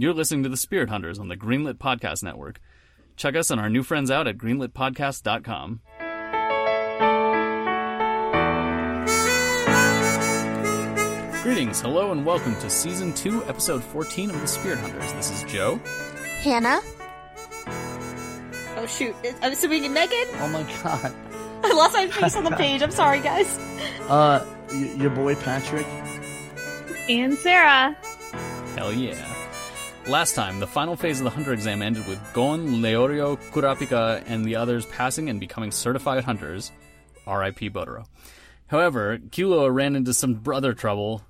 You're listening to The Spirit Hunters on the Greenlit Podcast Network. Check us and our new friends out at greenlitpodcast.com. Greetings, hello, and welcome to Season 2, Episode 14 of The Spirit Hunters. This is Joe. Hannah? Oh shoot, I'm assuming Megan? Oh my god. I lost my face on the page, I'm sorry guys. Uh, y- your boy Patrick. And Sarah. Hell yeah. Last time, the final phase of the hunter exam ended with Gon, Leorio, Kurapika, and the others passing and becoming certified hunters. R.I.P. Bodoro. However, Killua ran into some brother trouble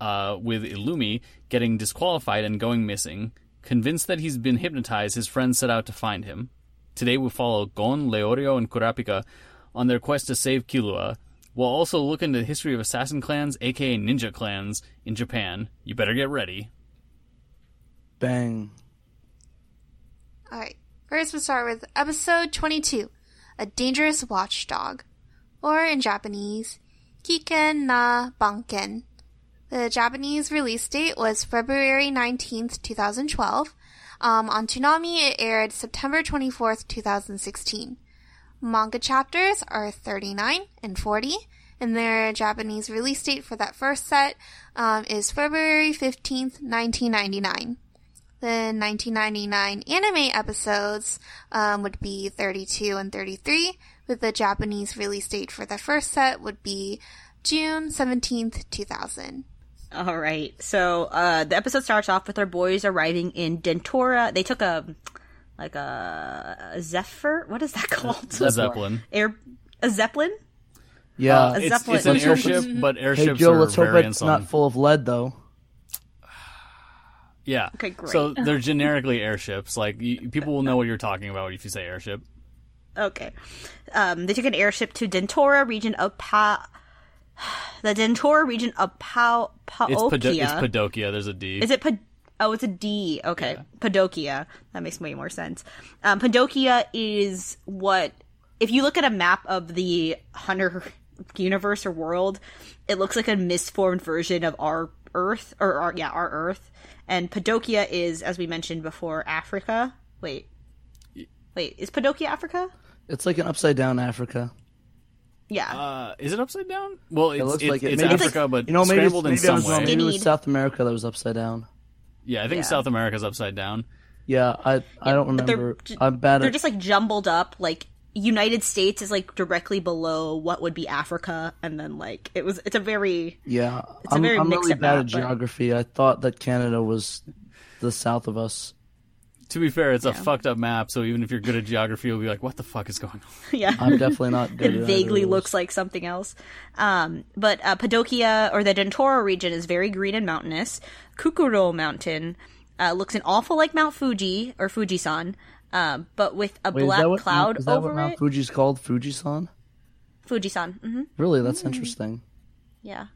uh, with Illumi getting disqualified and going missing. Convinced that he's been hypnotized, his friends set out to find him. Today we follow Gon, Leorio, and Kurapika on their quest to save Killua. We'll also looking into the history of assassin clans, aka ninja clans, in Japan. You better get ready. Bang. Alright, first we'll start with episode 22 A Dangerous Watchdog, or in Japanese, Kiken na Banken. The Japanese release date was February 19th, 2012. Um, on Toonami, it aired September 24th, 2016. Manga chapters are 39 and 40, and their Japanese release date for that first set um, is February 15th, 1999. The 1999 anime episodes um, would be 32 and 33, with the Japanese release date for the first set would be June 17th, 2000. Alright, so uh the episode starts off with our boys arriving in Dentora. They took a like a, a Zephyr? What is that called? A Zeppelin. Air a Zeppelin? Yeah. Uh, It's, Zeppelin. it's an Let's airship, it's- but hey airships Joe, are let's hope variants it's not full of lead though. Yeah. Okay, great. So they're generically airships. Like y people will know what you're talking about if you say airship. Okay. Um, they took an airship to Dentora region of Pa. The Dentora region of Pa It's Paokia. Pado- it's Padokia. There's a D. Is it Pad- Oh, it's a D. Okay. Padokia. That makes way more sense. Um, Padokia is what, if you look at a map of the Hunter universe or world, it looks like a misformed version of our Earth, or our, yeah, our Earth. And Padokia is, as we mentioned before, Africa. Wait. Wait, is Padokia Africa? It's like an upside down Africa. Yeah. Uh, is it upside down? Well, it's, It looks it's, like it. it's Maybe Africa, but You know, maybe, scrambled maybe in some way. Maybe it was South America that was upside down. Yeah, I think Yeah. South America's upside down. Yeah, I I don't remember. j- I'm bad They're at. just like jumbled up. Like United States is like directly below what would be Africa, and then like it was. It's a very yeah, a I'm, very I'm really mix-up bad map, at but- geography. I thought that Canada was the south of us. To be fair, it's a fucked up map, so even if you're good at geography, you'll be like, "What the fuck is going on?" yeah. I'm definitely not good. it at vaguely looks those. like something else. Um, but uh, Padokia or the Dentora region is very green and mountainous. Kukuro Mountain uh, looks an awful like Mount Fuji or Fujisan, um, but with a Wait, is black that what, cloud is that over what Mount it. Fuji's called? Fujisan? Fujisan. hmm Really, that's interesting. Yeah.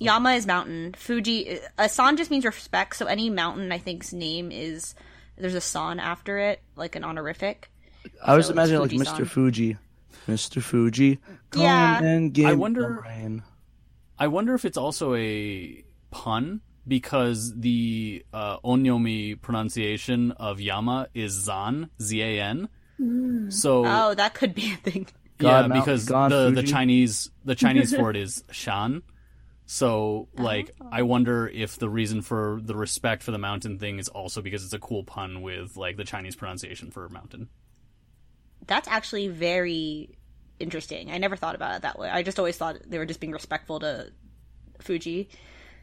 Yama is mountain. Fuji, a san just means respect. So any mountain, I think's name is there's a san after it, like an honorific. I was So it's imagining like Mr. Fuji, Mr. Fuji, come Yeah. and give I wonder- the rain. I wonder if it's also a pun because the uh, onyomi pronunciation of Yama is Zan, Z A N. So Oh, that could be a thing. yeah, Mount- because God the the Chinese the Chinese for it is Shan. So like I wonder if the reason for the respect for the mountain thing is also because it's a cool pun with like the Chinese pronunciation for mountain. That's actually very interesting. I never thought about it that way. I just always thought they were just being respectful to Fuji.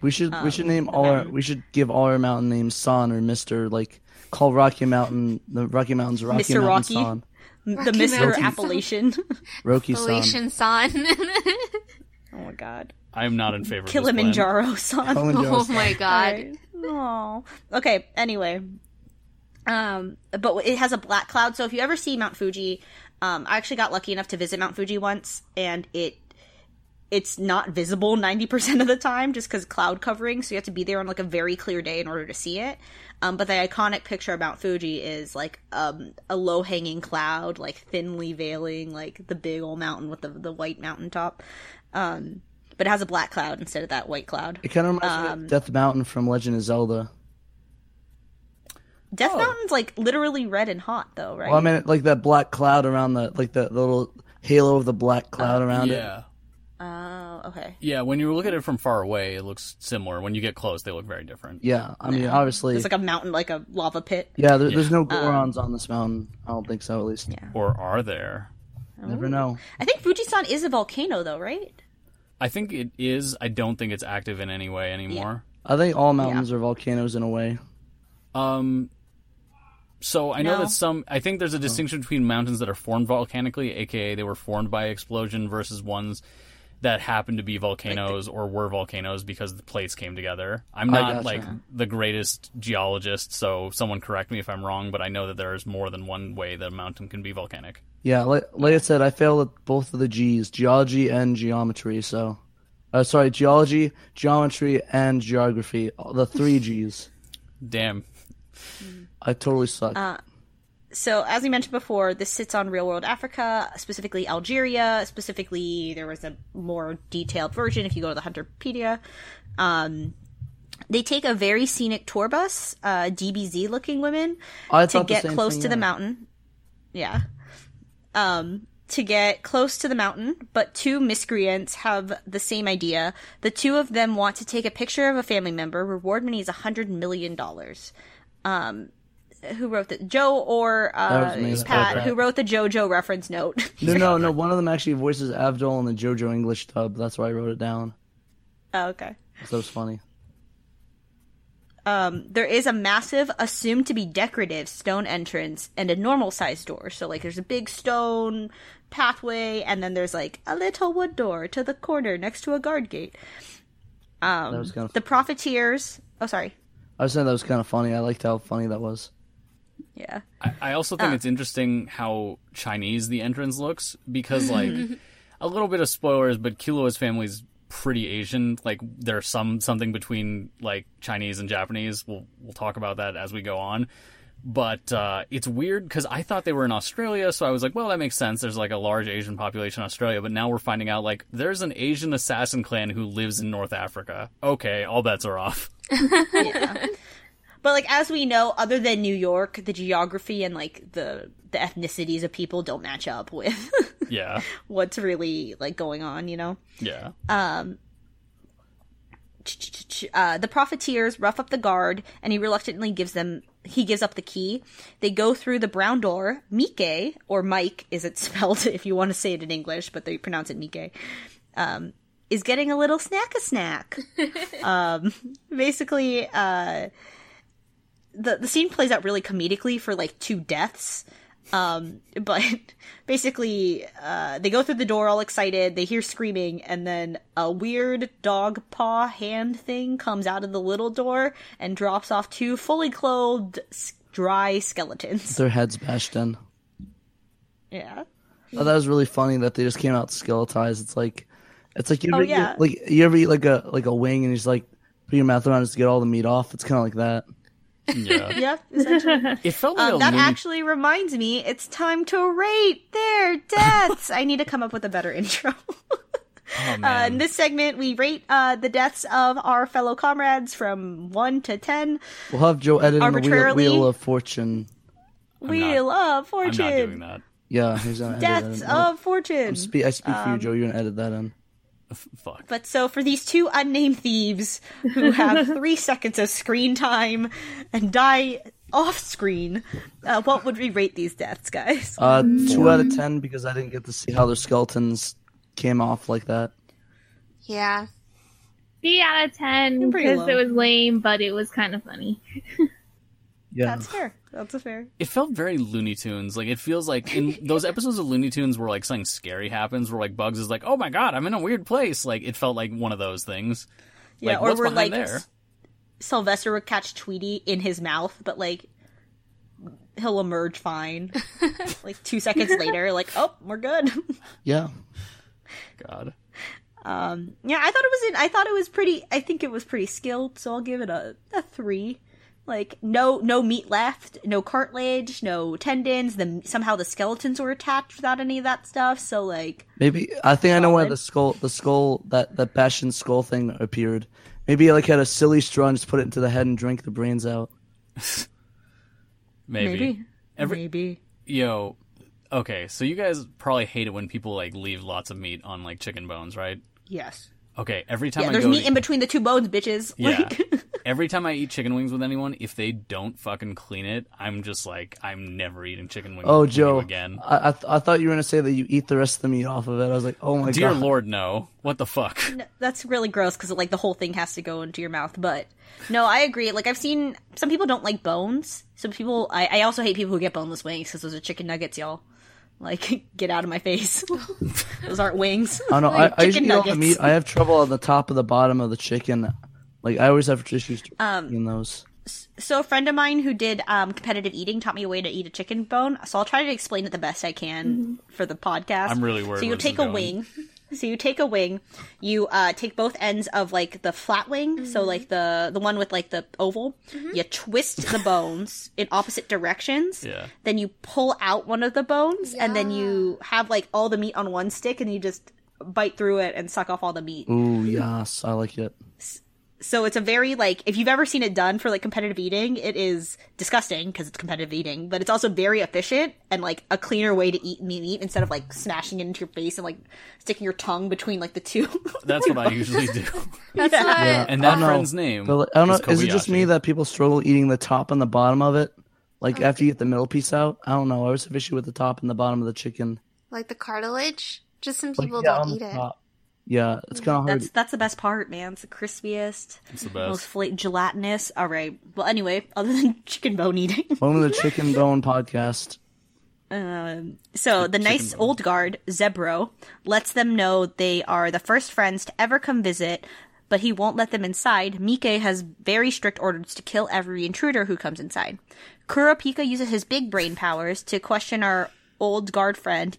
We should we should Um, name all our we should give all our mountain names Son or Mister like call Rocky Mountain the Rocky Mountains Rocky Mr. Mountain Rocky? San the Mr. Mountain. Appalachian. Rocky San Son. Oh my god. I am not in favor of this plan. Kilimanjaro Son. Kilimanjaro oh my god. Oh. Okay, anyway. Um, but it has a black cloud, so if you ever see Mount Fuji, um, I actually got lucky enough to visit Mount Fuji once, and it it's not visible 90% of the time just because cloud covering so you have to be there on like a very clear day in order to see it um, but the iconic picture of mount fuji is like um, a low hanging cloud like thinly veiling like the big old mountain with the, the white mountain top um, but it has a black cloud instead of that white cloud It kind of reminds me Um, of Death Mountain from Legend of Zelda. Death Oh. Mountain's like literally red and hot though, right? Well, I mean, like that black cloud around the like the, the little halo of the black cloud around it. Yeah. Oh, okay. Yeah, when you look at it from far away, it looks similar. When you get close, they look very different. Yeah, I mean, obviously, It's like a mountain, like a lava pit. yeah. There, There's Um, no Gorons on this mountain. I don't think so, at least. Yeah. Or are there? Never know. I think Fujisan is a volcano though, right? I think it is. I don't think it's active in any way anymore. I think all mountains are volcanoes in a way. Um, so I know No. that some. I think Oh. there's a distinction between mountains that are formed volcanically, aka they were formed by explosion, versus ones that happened to be volcanoes or were volcanoes because the plates came together. I'm not gotcha. like the greatest geologist, so someone correct me if I'm wrong, but I know that there is more than one way that a mountain can be volcanic. Yeah, like, like I said, I failed at both of the G's, geology and geometry. So, uh, sorry, geology, geometry, and geography. The three G's. Damn. I totally suck. Uh, So, as we mentioned before, this sits on real world Africa, specifically Algeria. Specifically, there was a more detailed version if you go to the Hunterpedia. Um, they take a very scenic tour bus, uh, DBZ looking women, I to get close thing, to the mountain. Yeah. Um, to get close to the mountain, but two miscreants have the same idea. The two of them want to take a picture of a family member. Reward money is a hundred million dollars. Um, who wrote the Joe or uh, was me. That was Pat? Who wrote the JoJo reference note? No, no, no. One of them actually voices Avdol in the JoJo English dub. That's why I wrote it down. oh, okay. So it's funny. um, there is a massive, assumed to be decorative stone entrance and a normal sized door. So, like, there's a big stone pathway, and then there's like a little wood door to the corner next to a guard gate. Um, That was kind of. the profiteers. Oh, sorry. I was saying that was kind of funny. I liked how funny that was. Yeah. I, I also think it's interesting how Chinese the entrance looks because, like, a little bit of spoilers, but Killua's family's pretty Asian. Like, there's some something between like Chinese and Japanese. We'll we'll talk about that as we go on. But uh, it's weird because I thought they were in Australia, so I was like, well, that makes sense. There's like a large Asian population in Australia, but now we're finding out like there's an Asian assassin clan who lives in North Africa. Okay, all bets are off. But like as we know, other than New York, the geography and like the the ethnicities of people don't match up with Yeah, what's really like going on. You know. yeah. uh, the profiteers rough up the guard, and he reluctantly gives them he gives up the key. They go through the brown door. Mike or Mike is it spelled if you want to say it in English, but they pronounce it Mike. Um, is getting a little snack a snack. um, basically, uh, the the scene plays out really comedically for like two deaths. Um, but basically, uh, they go through the door all excited. They hear screaming, and then a weird dog paw hand thing comes out of the little door and drops off two fully clothed, s- dry skeletons. Their heads bashed in. Yeah. Oh, that was really funny that they just came out skeletized. It's like, it's like you Oh, ever, yeah. like you ever eat like a like a wing and you just like put your mouth around it to get all the meat off. It's kind of like that. Yeah, Yeah. essentially. it felt like Um, a that Looney actually reminds me, it's time to rate their deaths. I need to come up with a better intro. Oh, Uh, in this segment, we rate uh, the deaths of our fellow comrades from 1 to 10. We'll have Joe edit in the wheel, Arbitrarily- wheel of fortune. Wheel of I'm Fortune. not doing that. Yeah, he's gonna edit Deaths that of Fortune. I'm spe- I speak Um, for you, Joe. You're gonna edit that in. F- Fuck. But so for these two unnamed thieves who have three seconds of screen time and die off screen, uh, what would we rate these deaths, guys? Uh, two out of ten because I didn't get to see how their skeletons came off like that. Yeah. Three out of ten because it was lame, but it was kind of funny. Yeah, That's fair. That's a fair. It felt very Looney Tunes. Like it feels like in those episodes of Looney Tunes where like something scary happens, where like Bugs is like, "Oh my god, I'm in a weird place." Like it felt like one of those things. Yeah, Like, or what's we're like there? S- Sylvester would catch Tweety in his mouth, but like he'll emerge fine. like two seconds later, like, oh, we're good. yeah. God. Um, yeah, I thought it was. In, I thought it was pretty. I think it was pretty skilled, so I'll give it a a three. Like no no meat left, no cartilage, no tendons. The somehow the skeletons were attached without any of that stuff. So like, Maybe I think I know why the skull, the skull that that Bastion skull thing appeared. Maybe like had a silly straw and just put it into the head and drank the brains out. Maybe. Maybe. Every- Maybe. Yo, okay, so you guys probably hate it when people like leave lots of meat on like chicken bones, right? Yes. Okay, every time Yeah, I there's go meat to- in between the two bones, bitches. Yeah. Like, every time I eat chicken wings with anyone, if they don't fucking clean it, I'm just like, I'm never eating chicken wings Oh, with Joe. you again. I I, th- I thought you were gonna say that you eat the rest of the meat off of it. I was like, oh my Dear god. Lord, no. What the fuck? No, that's really gross because like the whole thing has to go into your mouth. But no, I agree. Like I've seen some people don't like bones. Some people. I, I also hate people who get boneless wings because those are chicken nuggets, y'all. Like get out of my face. those aren't wings. I don't know. I, I Chicken usually eat all the meat. I have trouble on the top of the bottom of the chicken. Like I always have issues Um, eating those. So a friend of mine who did um, competitive eating taught me a way to eat a chicken bone. So I'll try to explain it the best I can for the podcast. I'm really worried So you take a going. wing. So you take a wing, you uh, take both ends of like the flat wing, so like the the one with like the oval. You twist the bones in opposite directions. Yeah. Then you pull out one of the bones, and then you have like all the meat on one stick, and you just bite through it and suck off all the meat. Ooh yes, I like it. So it's a very like if you've ever seen it done for like competitive eating, it is disgusting because it's competitive eating, but it's also very efficient and like a cleaner way to eat meat instead of like smashing it into your face and like sticking your tongue between like the two. That's what I usually do. That's what. And that don't know. friend's name. But like, I don't know. is Is it just me that people struggle eating the top and the bottom of it? Like oh. after you get the middle piece out, I don't know. I always have issue with the top and the bottom of the chicken. Like the cartilage. Just some Like, people yeah, don't eat it. top. Yeah, it's kind of hard. that's that's the best part, man. It's the crispiest, It's the most best. fla- gelatinous. All right. Well, anyway, other than chicken bone eating. One of the chicken bone podcast. Um, so the nice old guard, Zebro, lets them know they are the first friends to ever come visit, but he won't let them inside. Mike has very strict orders to kill every intruder who comes inside. Kurapika uses his big brain powers to question our old guard friend,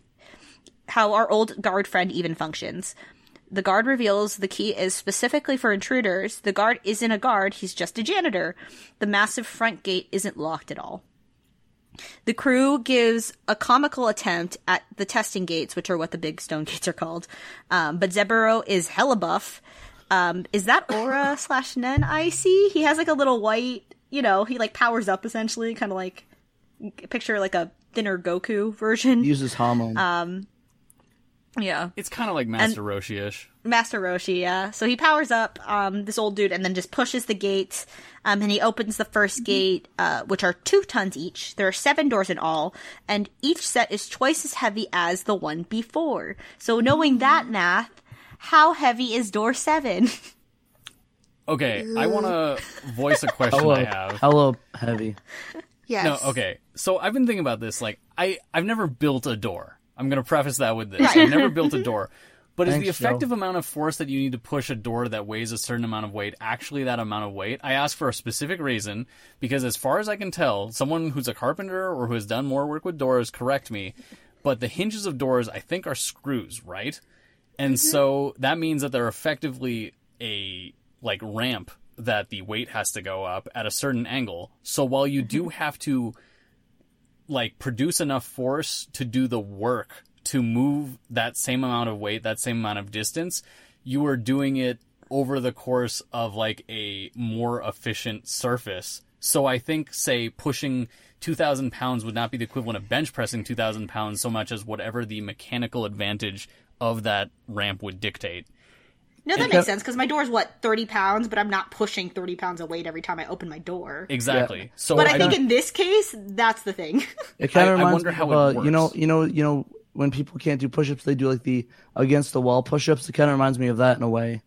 how our old guard friend even functions. The guard reveals the key is specifically for intruders. The guard isn't a guard, he's just a janitor. The massive front gate isn't locked at all. The crew gives a comical attempt at the testing gates, which are what the big stone gates are called. Um, but Zeburo is hella buff. Um, is that Aura slash Nen I see? He has like a little white, you know, he like powers up essentially, kind of like picture like a thinner Goku version. Uses hormone. Uh, yeah. It's kind of like Master Roshi-ish. Master Roshi, yeah. So he powers up um, this old dude and then just pushes the gates. Um, and he opens the 1st gate, uh, which are two tons each. There are seven doors in all, and each set is twice as heavy as the one before. So knowing that math, how heavy is door seven? Okay, I want to voice a question hello, I have. hello, heavy. Yes. No, okay. So I've been thinking about this. Like, I I've never built a door. I'm gonna preface that with this. I've never built a door. But is the Thanks, Joe. effective amount of force that you need to push a door that weighs a certain amount of weight actually that amount of weight? I ask for a specific reason because, as far as I can tell, someone who's a carpenter or who has done more work with doors, correct me. But the hinges of doors, I think, are screws, right? And mm-hmm. so that means that they're effectively a like ramp that the weight has to go up at a certain angle. So while you do mm-hmm. have to like produce enough force to do the work to move that same amount of weight, that same amount of distance, you are doing it over the course of like a more efficient surface. So I think, say, pushing 2,000 pounds would not be the equivalent of bench pressing 2,000 pounds so much as whatever the mechanical advantage of that ramp would dictate. No, that makes sense because my door is what thirty pounds, but I'm not pushing thirty pounds of weight every time I open my door. Exactly. So But I, I think in this case, that's the thing. It kind I- I of reminds wonder me how of it uh, you know, you know, you know, when people can't do push-ups, they do like the against the wall push-ups. It kind of reminds me of that in a way,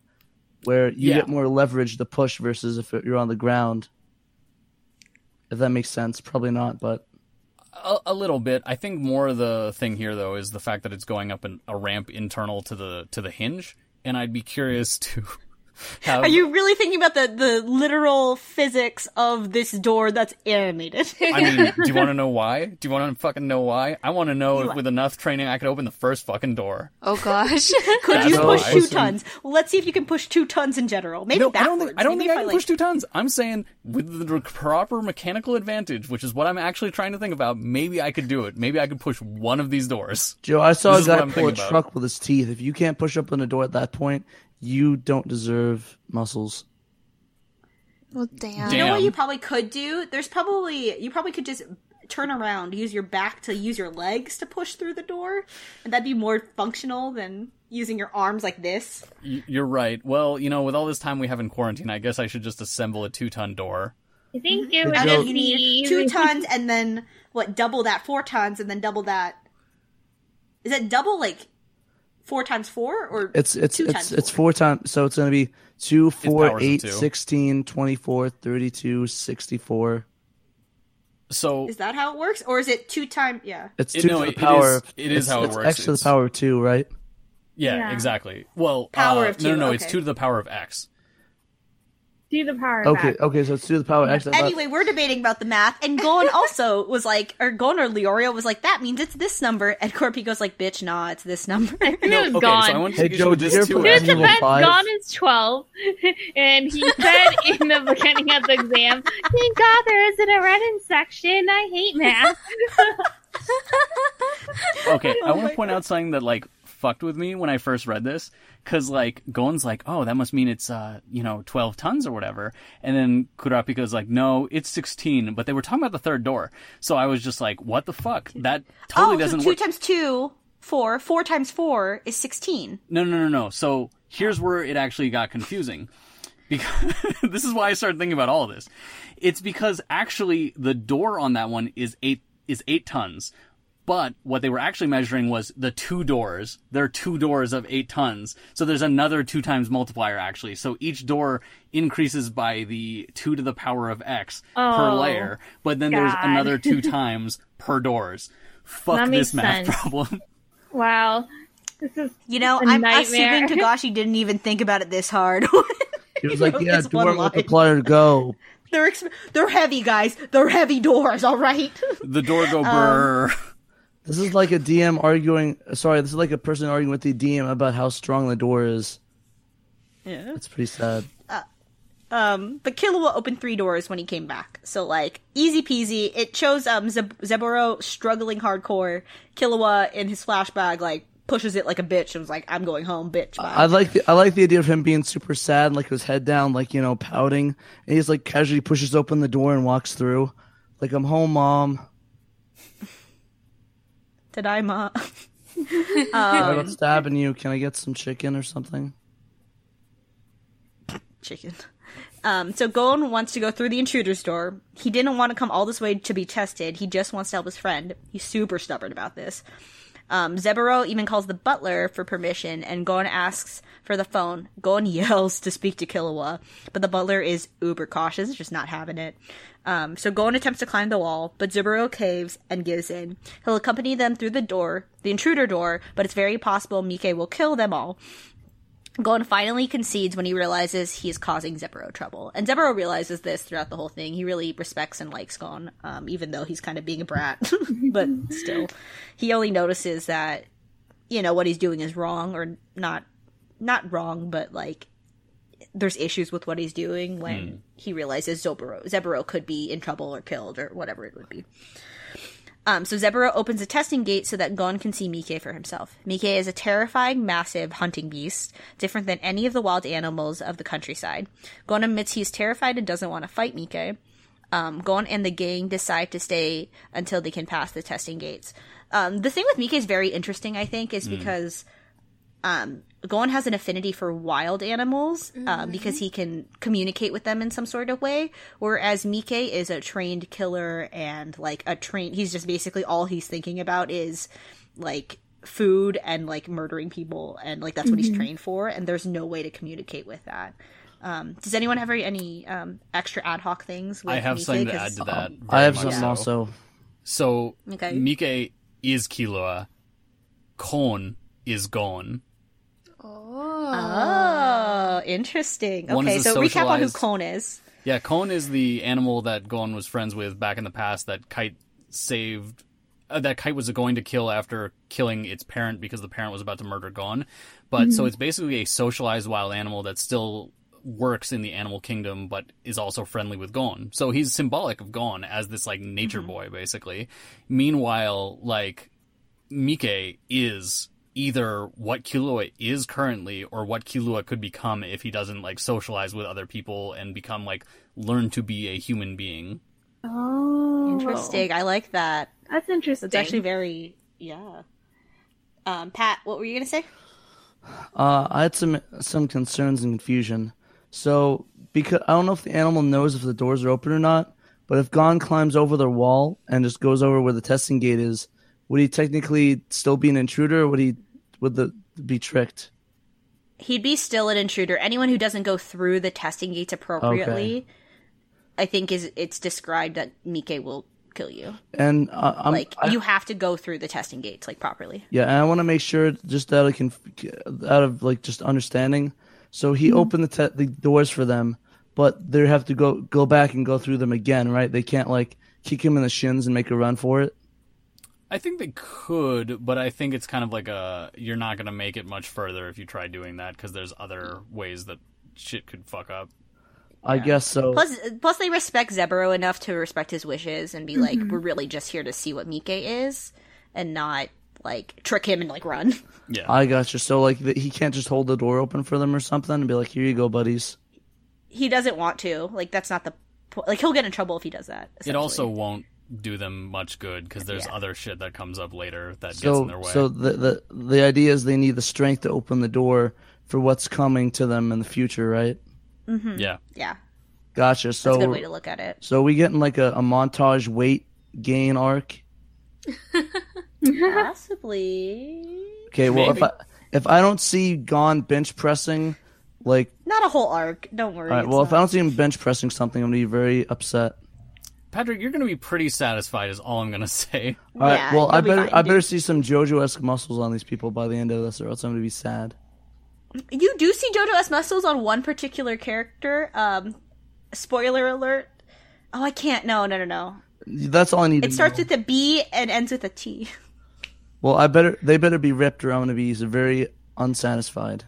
where you Yeah. get more leverage to push versus if you're on the ground. If that makes sense, probably not, but A, a little bit. I think more of the thing here though is the fact that it's going up an, a ramp internal to the to the hinge, and I'd be curious to have. Are you really thinking about the the literal physics of this door that's animated? I mean, do you want to know why? Do you want to fucking know why? I want to know if with enough training I could open the first fucking door. Oh gosh. Could That's you push why. two tons? Well, let's see if you can push two tons in general. Maybe No, I don't think I don't think I can like- push two tons. I'm saying with the proper mechanical advantage, which is what I'm actually trying to think about. Maybe I could do it. Maybe I could push one of these doors. Joe, I saw This a is guy pull a truck with his teeth. If you can't push up on a door at that point, you don't deserve muscles. Well, damn. You know what you probably could do? There's probably you probably could just turn around, use your back to use your legs to push through the door, and that'd be more functional than using your arms like this. Y- You're right. Well, you know, with all this time we have in quarantine, I guess I should just assemble a two ton door. I think it would And Joe- you be need two tons, and then what? Double that, four tons, and then double that. Is it double like four times four, or It's it's two it's times it's four? four times. So it's going to be 2, 4, 8, two. 16, 24, 32, 64. So Is that how it works, or is it two times? Yeah. It's It- 2 no, to the power. of- it is it's- how it works. X to the power of 2, right? yeah, Yeah. exactly. Well, Power uh, of no, two, no, no. It's okay. two to the power of x. Do the power Okay, back. okay, so let's do the power of X. I thought- Anyway, we're debating about the math, and Gon also was like, or Gon or Leorio was like, that means it's this number, and Corpy goes like, bitch, nah, it's this number. I think it was okay, gone. so I want to Hey, Joe, you did this you ever Here's the Annual best. five? Gon is 12. and he said in the beginning of the exam, thank God there isn't a Renin section. I hate math. okay, I oh want to point out something that like fucked with me when I first read this, because like Gon's like, oh, that must mean it's uh, you know, twelve tons or whatever, and then Kurapika's like, no, it's sixteen, but they were talking about the third door, so I was just like, what the fuck? That totally oh, doesn't two work. times two, four. Four times four is 16. No, no, no, no. So here's where it actually got confusing. Because this is why I started thinking about all of this. It's because actually the door on that one is eight is eight tons. But what they were actually measuring was the two doors. There are two doors of eight tons. So there's another two times multiplier actually. So each door increases by the two to the power of X per Oh, layer. But then there's another two times per doors. Fuck That this makes math sense. problem. wow. This is You know, A I'm nightmare. assuming Togashi didn't even think about it this hard. He was like, yeah, It's door one line. multiplier, go. they're ex- they're heavy, guys. They're heavy doors. All right. the door go Um, brr. This is like a DM arguing. Sorry, this is like a person arguing with the DM about how strong the door is. yeah. It's pretty sad. Um, but Killua opened three doors when he came back. So like easy peasy. It shows um Zeb- Zeburo struggling hardcore. Killua in his flashback like pushes it like a bitch and was like, "I'm going home, bitch." Bye. I like the I like the idea of him being super sad, like his head down, like you know, pouting, and he's like casually pushes open the door and walks through, like I'm home, mom. Tadaima. I'm stabbing you. Can I get some chicken or something? chicken. Um, so Gon wants to go through the intruder's door. He didn't want to come all this way to be tested. He just wants to help his friend. He's super stubborn about this. Um, Zeburo even calls the butler for permission, and Gon asks for the phone. Gon yells to speak to Killua, but the butler is uber cautious, just not having it. Um, so Gon attempts to climb the wall, but Zeburo caves and gives in. He'll accompany them through the door, the intruder door, but it's very possible Mike will kill them all. Gon finally concedes when he realizes he is causing Zeburo trouble. And Zeburo realizes this throughout the whole thing. He really respects and likes Gon, um, even though he's kind of being a brat. but still, he only notices that, you know, what he's doing is wrong, or not, not wrong, but like, there's issues with what he's doing when he realizes Zeburo, Zeburo could be in trouble or killed or whatever it would be. Um, so Zeburo opens a testing gate so that Gon can see Mike for himself. Mike is a terrifying, massive hunting beast, different than any of the wild animals of the countryside. Gon admits he's terrified and doesn't want to fight Mike. Um, Gon and the gang decide to stay until they can pass the testing gates. Um, the thing with Mike is very interesting, I think, is because um, Gon has an affinity for wild animals um, because he can communicate with them in some sort of way, whereas Mike is a trained killer and like a trained. He's just basically all he's thinking about is like food and like murdering people, and like that's what he's trained for. And there's no way to communicate with that. Um, does anyone have any, any um, extra ad hoc things? With I have Mike? something to add to that. I have something so. also. So Okay. Mike is Killua. Kon is Gon. Oh. Oh, interesting. One Okay, is a so recap on who socialized- Kon is. Yeah, Kon is the animal that Gon was friends with back in the past that Kite saved. Uh, that Kite was going to kill after killing its parent because the parent was about to murder Gon. But so it's basically a socialized wild animal that still works in the animal kingdom, but is also friendly with Gon. So he's symbolic of Gon as this like nature boy, basically. Meanwhile, like Mike is either what Killua is currently or what Killua could become if he doesn't like socialize with other people and become like learn to be a human being. Oh, Interesting. I like that. That's interesting. It's actually very yeah. Um, Pat, what were you gonna say? Uh, I had some some concerns and confusion. So because I don't know if the animal knows if the doors are open or not, but if Gon climbs over their wall and just goes over where the testing gate is, would he technically still be an intruder, or would he would the be tricked? He'd be still an intruder. Anyone who doesn't go through the testing gates appropriately, I think is it's described that Mike will kill you. And uh, I'm Like I- you have to go through the testing gates like properly. Yeah, and I want to make sure, just out of conf- out of like just understanding. So he opened the te- the doors for them, but they have to go go back and go through them again, right? They can't like kick him in the shins and make a run for it. I think they could, but I think it's kind of like a you're not going to make it much further if you try doing that because there's other ways that shit could fuck up. I guess so. Plus, plus they respect Zebro enough to respect his wishes and be like, mm-hmm. we're really just here to see what Mike is, and not like trick him and like run. Yeah. I got you. So like th- he can't just hold the door open for them or something and be like, "Here you go, buddies." He doesn't want to. Like that's not the po- like he'll get in trouble if he does that. it also won't do them much good because there's Yeah. other shit that comes up later that gets in their way. so the the the idea is they need the strength to open the door for what's coming to them in the future, right? Mm-hmm. yeah. yeah, Gotcha. So That's a good way to look at it. so we getting like a, a montage weight gain arc. Possibly Okay, well if I if I don't see Gon bench pressing, like not a whole arc. Don't worry. all right, it's well if I don't see him bench pressing something, I'm gonna be very upset. Patrick, you're going to be pretty satisfied, is all I'm going to say. All right, well I you'll be better fine, I better see some JoJo esque muscles on these people by the end of this, or else I'm gonna be sad. you do see JoJo S muscles on one particular character. Um, spoiler alert. Oh, I can't. No, no, no, no. That's all I need. It to starts know. with a B and ends with a T. Well, I better they better be ripped, or I'm gonna be very unsatisfied.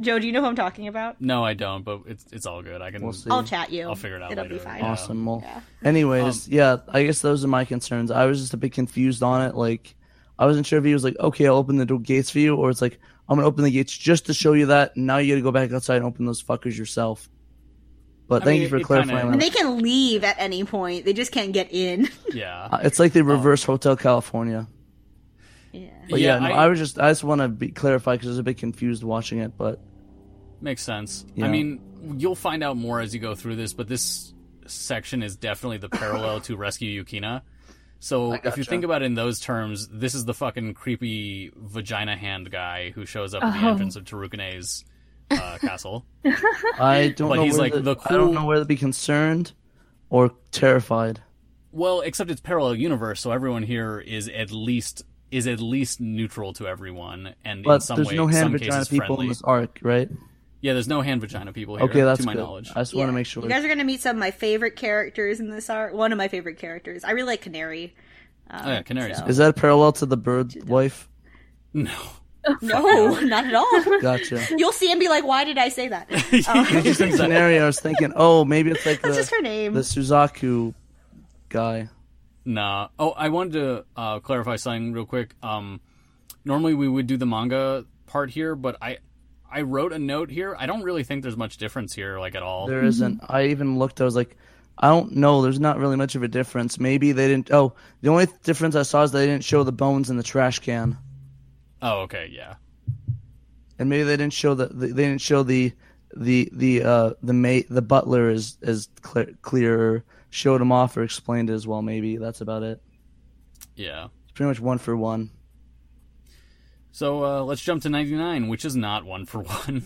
Joe, do you know who I'm talking about? No, I don't, but it's it's all good. I can. We'll see. I'll chat you. I'll figure it out It'll later. be fine. Awesome. Well, Yeah. anyways, Um, yeah, I guess those are my concerns. I was just a bit confused on it. Like, I wasn't sure if he was like, okay, I'll open the door gates for you, or it's like, I'm gonna open the gates just to show you that. Now you gotta go back outside and open those fuckers yourself. But I thank mean, you for clarifying. kinda- And they can leave at any point. They just can't get in. Yeah. Uh, It's like the reverse Hotel California. Yeah. But yeah, no, I- I, was just I just want to be clarified because I was a bit confused watching it. But Makes sense. Yeah. I mean, you'll find out more as you go through this, but this section is definitely the parallel to Rescue Yukina. So if you think about it in those terms, this is the fucking creepy vagina hand guy who shows up at the Oh. entrance of Tarukane's uh, castle. I don't But know he's where like the, the I don't know whether to be concerned or terrified. Well, except it's parallel universe, so everyone here is at least is at least neutral to everyone, and in some there's way, no hand some vagina cases people friendly. in this arc, right? Yeah, there's no hand vagina people here. Okay, that's to my good. knowledge. I just want to make sure. You guys are gonna meet some of my favorite characters in this arc. One of my favorite characters. I really like Canary. Um, Oh yeah, canaries. so- Is that a parallel to the bird wife? No. No, not at all. Gotcha. You'll see and be like, "Why did I say that?" You just Canary. I was thinking, oh, maybe it's like That's the, just her name. the Suzaku guy. Nah. Oh, I wanted to uh, clarify something real quick. Um, normally we would do the manga part here, but I I wrote a note here. I don't really think there's much difference here, like at all. There isn't. I even looked. I was like, I don't know. There's not really much of a difference. Maybe they didn't. Oh, the only difference I saw is they didn't show the bones in the trash can, Oh, okay, yeah. and maybe they didn't show the they didn't show the the the uh the mate the butler is is clear clear showed him off or explained it as well. Maybe that's about it. Yeah. It's pretty much one for one. So uh, let's jump to 99, which is not one for one.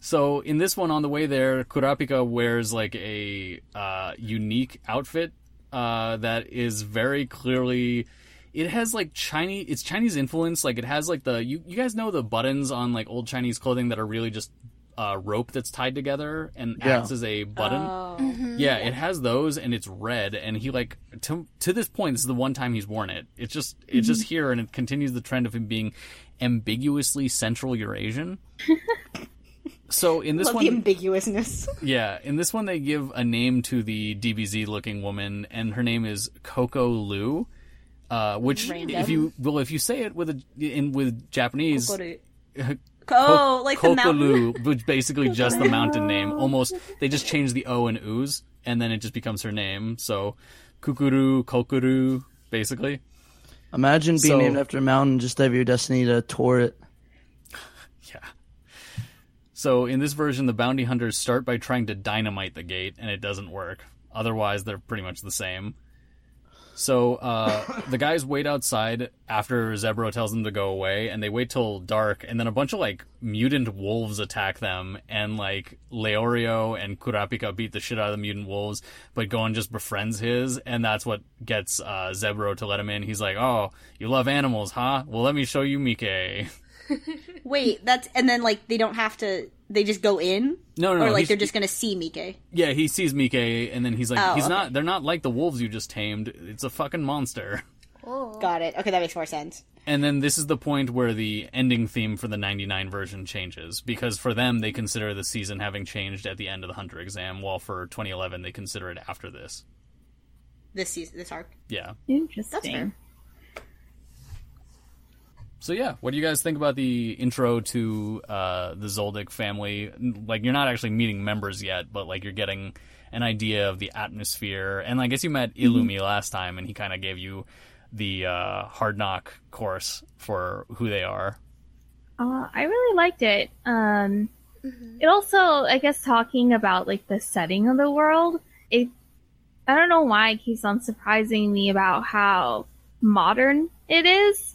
So in this one, on the way there, Kurapika wears like a uh, unique outfit uh, that is very clearly. It has like Chinese. It's Chinese influence. Like it has like the you you guys know the buttons on like old Chinese clothing that are really just uh, rope that's tied together and Yeah. acts as a button. Oh. Yeah, it has those, and it's red. And he like to to this point, this is the one time he's worn it. It's just it's just here, and it continues the trend of him being ambiguously Central Eurasian. so in this Love one, the ambiguousness. yeah, in this one they give a name to the DBZ looking woman, and her name is Coco Lu. Uh, which, Random. if you well, if you say it with a in with Japanese, Oh, like the mountain. Which basically just the mountain name. Almost, they just change the O and ooze, and then it just becomes her name. So, Kukuru, Kokuru, basically. Imagine being So- named after a mountain, just have your destiny to tour it. Yeah. So in this version, the bounty hunters start by trying to dynamite the gate, and it doesn't work. Otherwise, they're pretty much the same. So uh, the guys wait outside after Zebro tells them to go away, and they wait till dark, and then a bunch of like mutant wolves attack them, and like Leorio and Kurapika beat the shit out of the mutant wolves, but Gon just befriends his, and that's what gets uh, Zebro to let him in. He's like, "Oh, you love animals, huh? Well, let me show you Mike." Wait, that's and then like they don't have to. They just go in, No, no, or like they're just gonna see Mike. Yeah, he sees Mike, and then he's like, Oh, he's okay. not. They're not like the wolves you just tamed. It's a fucking monster. Oh. Got it. Okay, that makes more sense. And then this is the point where the ending theme for the 99 version changes because for them they consider the season having changed at the end of the hunter exam, while for 2011 they consider it after this. This season, this arc. Yeah. Interesting. So yeah, what do you guys think about the intro to uh, the Zoldyck family? Like you're not actually meeting members yet, but like you're getting an idea of the atmosphere. And I guess you met Illumi last time, and he kind of gave you the uh, hard knock course for who they are. Uh, I really liked it. Um, It also, I guess, talking about like the setting of the world. It, I don't know why it keeps on surprising me about how modern it is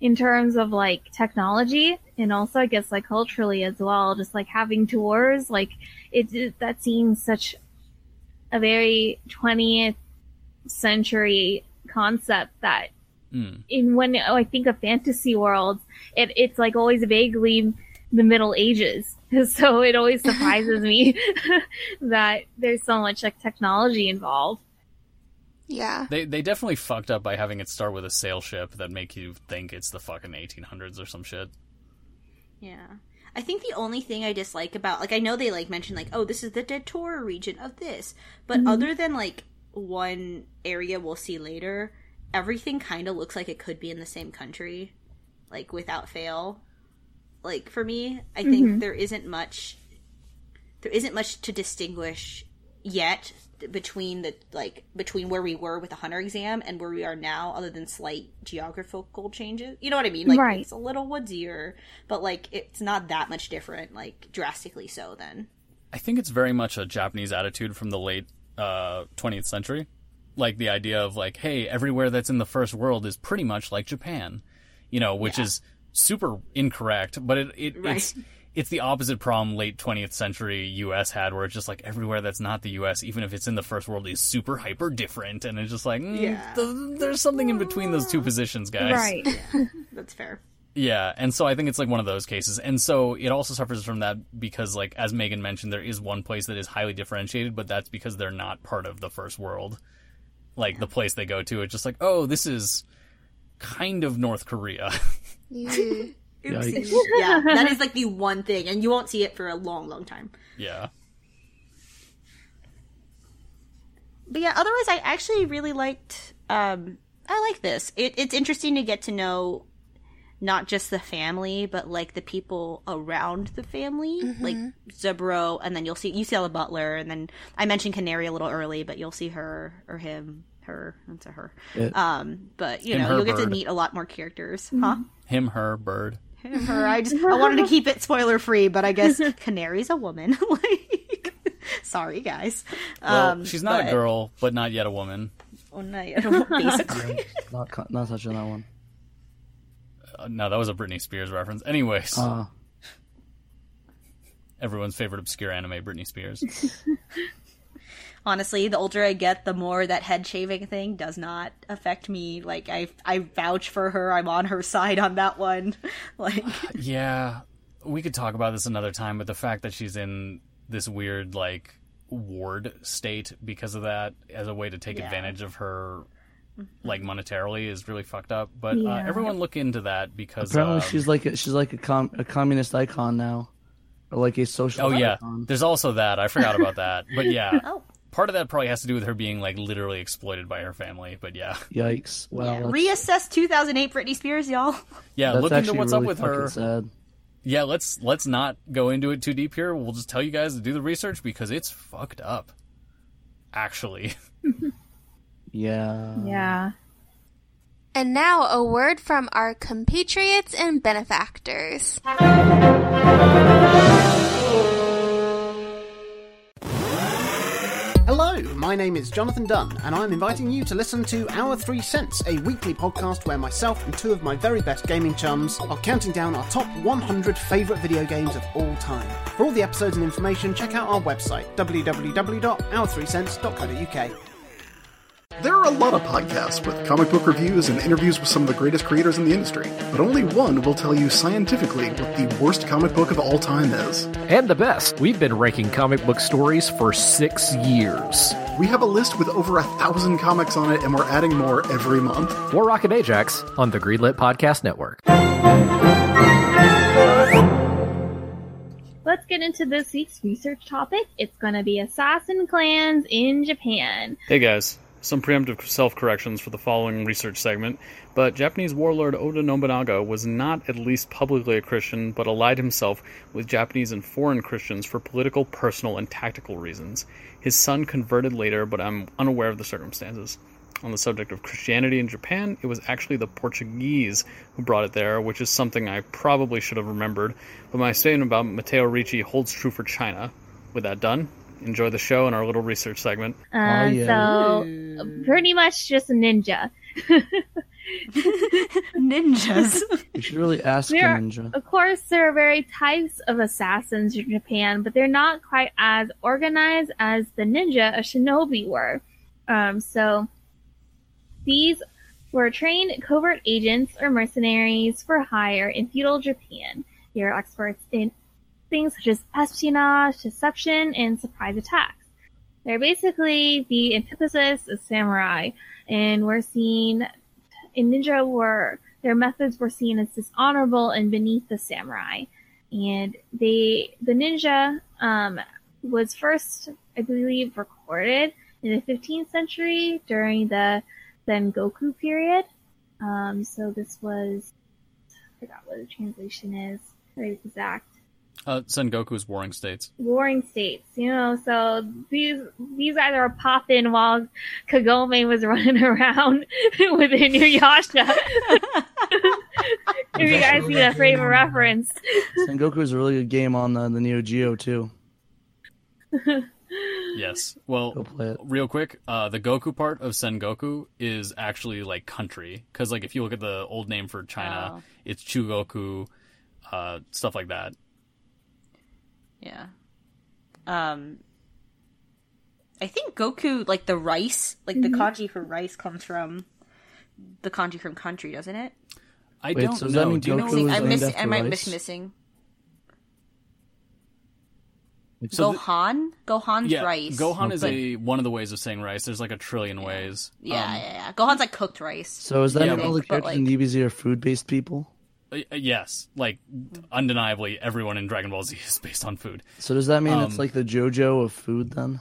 in terms of like technology, and also I guess like culturally as well. Just like having tours, like it, it that seems such a very 20th century concept that Mm. in when I think of fantasy worlds, it, it's like always vaguely the Middle Ages. So it always surprises me that there's so much like technology involved. Yeah. They they definitely fucked up by having it start with a sail ship that make you think it's the fucking 1800s or some shit. Yeah. I think the only thing I dislike about like I know they like mentioned like oh this is the Datora region of this, but mm-hmm. other than like one area we'll see later, everything kind of looks like it could be in the same country, like without fail. Like for me, I think mm-hmm. there isn't much there isn't much to distinguish yet between the like between where we were with the hunter exam and where we are now other than slight geographical changes you know what i mean like Right. it's a little woodsier but like it's not that much different like drastically so then I think it's very much a Japanese attitude from the late uh, 20th century. Like the idea of like, hey, everywhere that's in the first world is pretty much like Japan, you know, which is super incorrect. But it, it Right. it's it's the opposite problem late 20th century U.S. had, where it's just like everywhere that's not the U.S., even if it's in the first world, is super hyper different, and it's just like, mm, Yeah. th- there's something in between those two positions, guys. Right. That's fair Yeah, and so I think it's like one of those cases. And so it also suffers from that because like as Megan mentioned there is one place that is highly differentiated, but that's because they're not part of the first world. Like the place they go to, it's just like, "Oh, this is kind of North Korea." Ew. Yeah that is like the one thing and you won't see it for a long long time. Yeah. but yeah otherwise i actually really liked um i like this. It, it's interesting to get to know not just the family but like the people around the family like zebro and then you'll see you see the butler and then i mentioned canary a little early but you'll see her or him her that's a her. It. um but you know you'll get to meet a lot more characters. Huh? Him, her, bird. Him, her i just i wanted to keep it spoiler free but i guess canary's a woman like sorry guys Well, um she's not but- a girl, but not yet a woman. Oh, no, I don't- basically. Not co- not touching that one. Uh, no, that was a Britney Spears reference. Anyways, Uh, everyone's favorite obscure anime, Britney Spears. Honestly, the older I get, the more that head shaving thing does not affect me. Like I, I vouch for her. I'm on her side on that one. Like, Yeah, we could talk about this another time, but the fact that she's in this weird like ward state because of that as a way to take Yeah. advantage of her like monetarily is really fucked up. But uh, everyone look into that because apparently, um, she's like a, she's like a com- a communist icon now, or like a social. Oh yeah, there's also that. I forgot about that. But yeah, oh, part of that probably has to do with her being like literally exploited by her family. But yeah, Yikes! Wow, yeah. reassess 2008 Britney Spears, y'all. yeah, that's look into what's really up with her. Sad. yeah, let's let's not go into it too deep here. We'll just tell you guys to do the research because it's fucked up. Actually. Yeah. Yeah. And now a word from our compatriots and benefactors. My name is Jonathan Dunn, and I'm inviting you to listen to Our Three Cents, a weekly podcast where myself and two of my very best gaming chums are counting down our top 100 favourite video games of all time. For all the episodes and information, check out our website, www.our3cents.co.uk. There are a lot of podcasts with comic book reviews and interviews with some of the greatest creators in the industry, but only one will tell you scientifically what the worst comic book of all time is. And the best. We've been ranking comic book stories for six years. We have a list with over a thousand comics on it, and we're adding more every month. War Rocket Ajax on the Greenlit Podcast Network. Let's get into this week's research topic. It's going to be assassin clans in Japan. Hey guys, some preemptive self corrections for the following research segment, but Japanese warlord Oda Nobunaga was not at least publicly a Christian, but allied himself with Japanese and foreign Christians for political, personal, and tactical reasons. His son converted later, but I'm unaware of the circumstances. On the subject of Christianity in Japan, it was actually the Portuguese who brought it there, which is something I probably should have remembered, but my statement about Matteo Ricci holds true for China. With that done, enjoy the show and our little research segment. Uh, Oh, yeah. So, pretty much just a ninja. Ninjas. You should really ask a ninja. Of course, there are various types of assassins in Japan, but they're not quite as organized as the ninja, a shinobi were. Um, so, these were trained covert agents or mercenaries for hire in feudal Japan. They are experts in things such as espionage, deception, and surprise attacks. They're basically the antithesis of samurai, and we're seen in ninja were their methods were seen as dishonorable and beneath the samurai. And they the ninja um, was first, I believe, recorded in the 15th century during the Sengoku period. Um, so this was I forgot what the translation is. Very exact Uh, Sengoku's Warring States. warring states, you know. So these these guys are popping while Kagome was running around with Inuyasha. if you guys need a frame of reference, Sengoku is a really good game on the, the Neo Geo too. Yes. Well, Go play it. real quick, uh, the Goku part of Sengoku is actually like country because, like, if you look at the old name for China, Oh. it's Chugoku, uh, stuff like that. Yeah. Um. I think Goku, like the rice, like the kanji for rice, comes from the kanji from country, doesn't it? I Wait, don't so does know. mean Do you know? Goku See, was I named miss. after I might be missing. So the- Gohan. Gohan's yeah, rice. Gohan is Okay. a one of the ways of saying rice. There's like a trillion ways. Yeah, Um, yeah, yeah. Gohan's like cooked rice. So is that Yeah, mean all but- the but, characters in like- DBZ are food based people? Uh, yes, like undeniably, everyone in Dragon Ball Z is based on food. So does that mean it's Um, like the JoJo of food then?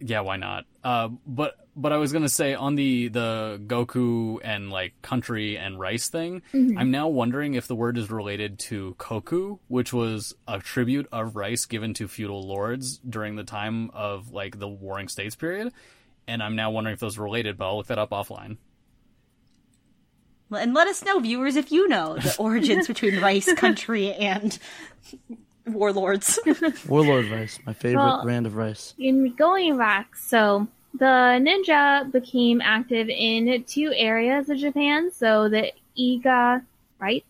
Yeah, why not? Uh, but but I was gonna say on the the Goku and like country and rice thing, I'm now wondering if the word is related to koku, which was a tribute of rice given to feudal lords during the time of like the Warring States period, and I'm now wondering if those are related. But I'll look that up offline. And let us know, viewers, if you know the origins between rice, country, and warlords. Warlord rice, my favorite Well- brand of rice. in going back, so the ninja became active in two areas of Japan. So the Iga, right?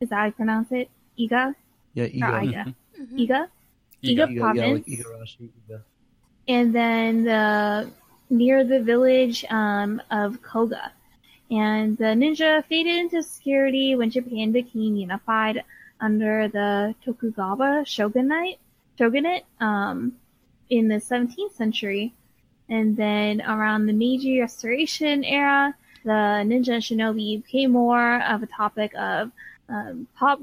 Is that how you pronounce it? Iga Yeah, or Ego. Iga? Iga. Iga. Iga Ego, yeah, province. like Igarashi. Ego. and then the near the village um, of Koga. And the ninja faded into obscurity when Japan became unified under the Tokugawa shogunate, shogunate um, in the 17th century. And then around the Meiji Restoration era, the ninja and shinobi became more of a topic of um, pop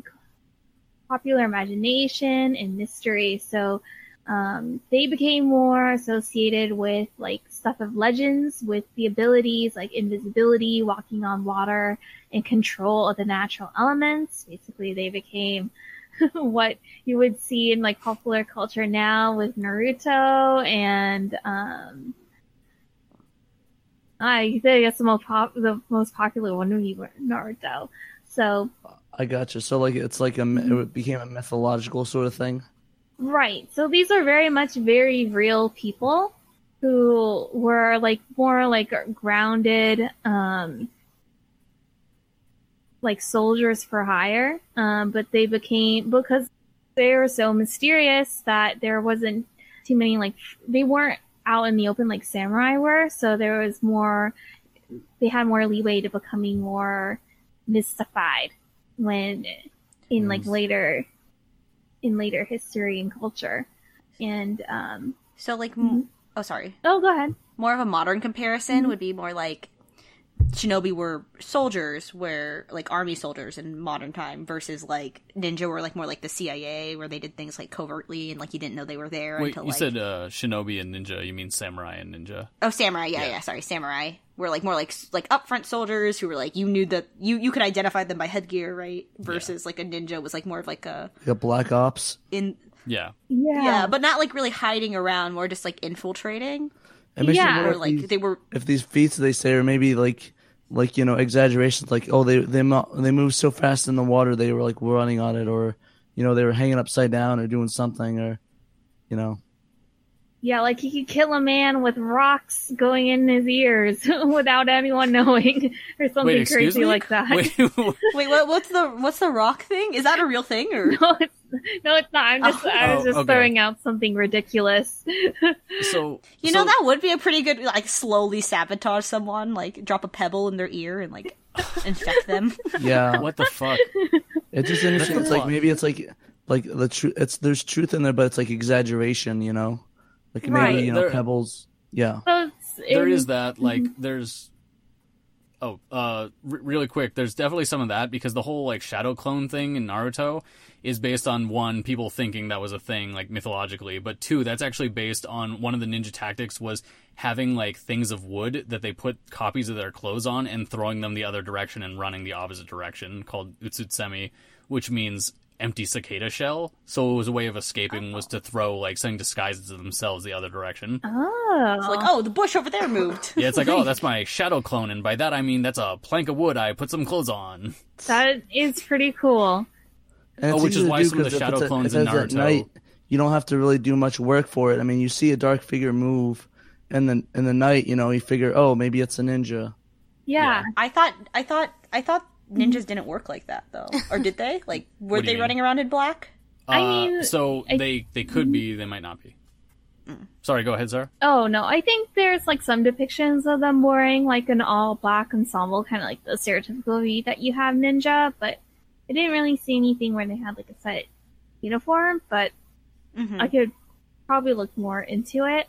popular imagination and mystery. So um, they became more associated with like stuff of legends with the abilities like invisibility, walking on water, and control of the natural elements. Basically, they became what you would see in like popular culture now with Naruto and um I guess the most pop the most popular one would be Naruto. So I got you. So like it's like a it became a mythological sort of thing. Right. So these are very much very real people who were like more like grounded, um, like soldiers for hire. Um, but they became, because they were so mysterious that there wasn't too many, like, they weren't out in the open like samurai were. So there was more, they had more leeway to becoming more mystified when in like later in later history and culture. And um, So like, m oh sorry, oh, go ahead. more of a modern comparison would be more like shinobi were soldiers, were like army soldiers in modern time, versus like ninja were like more like the CIA, where they did things like covertly and like you didn't know they were there Wait, until you like said uh, shinobi and ninja. You mean samurai and ninja? oh samurai, yeah, yeah, sorry, samurai were like more like like upfront soldiers who were like you knew that you you could identify them by headgear, right? Versus like a ninja was like more of like a Like a black ops. in Yeah. Yeah. yeah, but not like really hiding around, more just like infiltrating. It makes you Yeah. wonder Or if like these- they were if these feats they say are maybe like like you know exaggerations like oh they they mo- they move so fast in the water they were like running on it or you know they were hanging upside down or doing something or you know Yeah, like he could kill a man with rocks going in his ears without anyone knowing, or something Wait, crazy me. like that. Wait, Wait, what, what's the what's the rock thing? Is that a real thing or? no, it's no, it's not. I'm just, oh. I was Oh, just okay. throwing out something ridiculous. so You so- know that would be a pretty good like slowly sabotage someone, like drop a pebble in their ear and like infect them. yeah What the fuck? it's just interesting. It's like maybe it's like like the truth it's there's truth in there but it's like exaggeration you know like maybe Right. you know There- pebbles. Yeah. So it's, there in- is that like there's oh uh r- really quick there's definitely some of that because the whole like shadow clone thing in naruto is based on one people thinking that was a thing like mythologically but two that's actually based on one of the ninja tactics was having like things of wood that they put copies of their clothes on and throwing them the other direction and running the opposite direction called utsusemi which means empty cicada shell so it was a way of escaping was to throw like something disguises as themselves the other direction Oh, It's like, oh, the bush over there moved. yeah, it's like, oh, that's my shadow clone, and by that I mean that's a plank of wood I put some clothes on. that is pretty cool. And Oh, which is why do some of the 'cause if shadow a- clones in at Naruto- night, you don't have to really do much work for it i mean you see a dark figure move and then in the night you know you figure oh maybe it's a ninja Yeah. I thought, I thought, I thought ninjas didn't work like that though, or did they? Like, were What they mean? running around in black? I Uh, mean, so I- they they could be, they might not be. Sorry, go ahead, sir. Oh no, I think there's like some depictions of them wearing like an all black ensemble, kind of like the stereotypical V that you have ninja, but I didn't really see anything where they had like a set uniform, but Mhm. I could probably look more into it.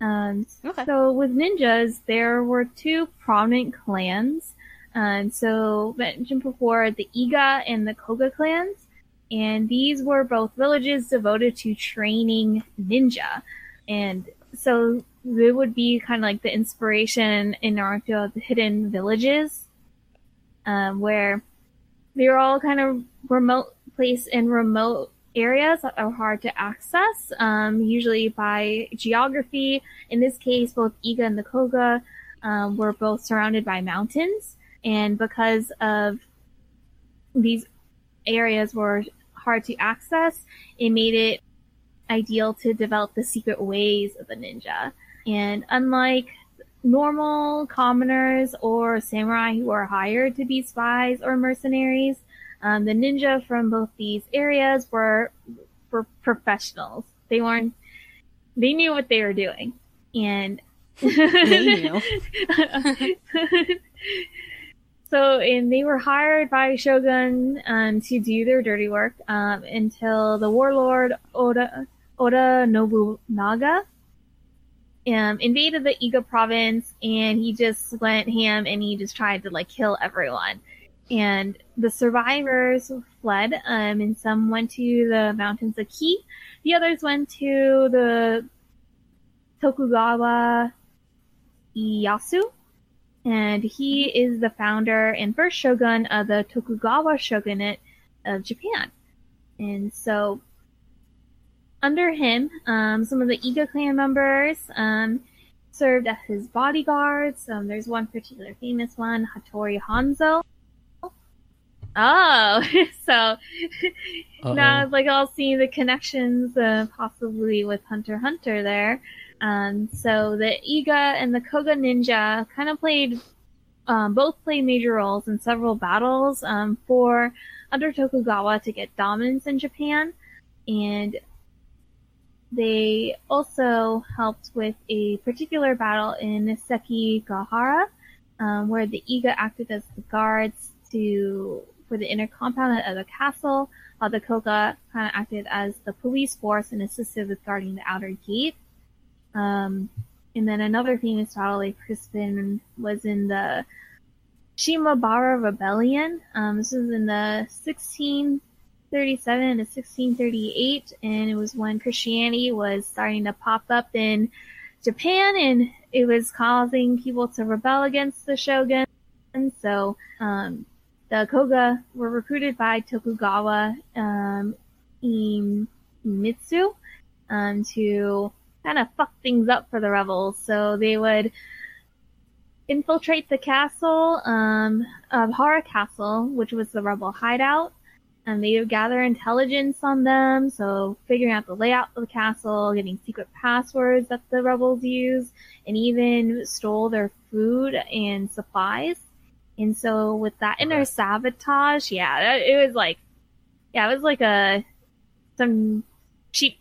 Um, Okay. so with ninjas, there were two prominent clans. Um, so mentioned before the Iga and the Koga clans, and these were both villages devoted to training ninja. And so they would be kind of like the inspiration in Naruto of the hidden villages, um, where they were all kind of remote place in remote areas that are hard to access, um, usually by geography. In this case, both Iga and the Koga um, were both surrounded by mountains, and because of these areas were hard to access, it made it ideal to develop the secret ways of the ninja. And unlike normal commoners or samurai who are hired to be spies or mercenaries, um, the ninja from both these areas were were professionals. They weren't. They knew what they were doing, and They knew. so, and they were hired by Shogun um, to do their dirty work um, until the warlord Oda Oda Nobunaga um, invaded the Iga province, and he just went ham and he just tried to like kill everyone. And the survivors fled, um, and some went to the mountains of Kii. The others went to the Tokugawa Ieyasu, and he is the founder and first shogun of the Tokugawa shogunate of Japan. And so, under him, um, some of the Iga clan members um, served as his bodyguards. Um, there's one particular famous one, Hattori Hanzo. Oh, so now it's like I'll see the connections, uh, possibly with Hunter Hunter there. Um, so the Iga and the Koga ninja kind of played, um, both played major roles in several battles um, for under Tokugawa to get dominance in Japan, and they also helped with a particular battle in Sekigahara, um, where the Iga acted as the guards to for the inner compound of the castle, while the Koga kind of acted as the police force and assisted with guarding the outer gate. Um, and then another famous battle like Crispin was in the Shimabara Rebellion. Um, this was in the 1637 to 1638, and it was when Christianity was starting to pop up in Japan, and it was causing people to rebel against the shogun. And so, um, the Koga were recruited by Tokugawa um, Iemitsu um, to kind of fuck things up for the rebels. So they would infiltrate the castle um, of Hara Castle, which was the rebel hideout. And they would gather intelligence on them, so figuring out the layout of the castle, getting secret passwords that the rebels use, and even stole their food and supplies. And so with that inner sabotage, yeah, it was like, yeah, it was like a some cheap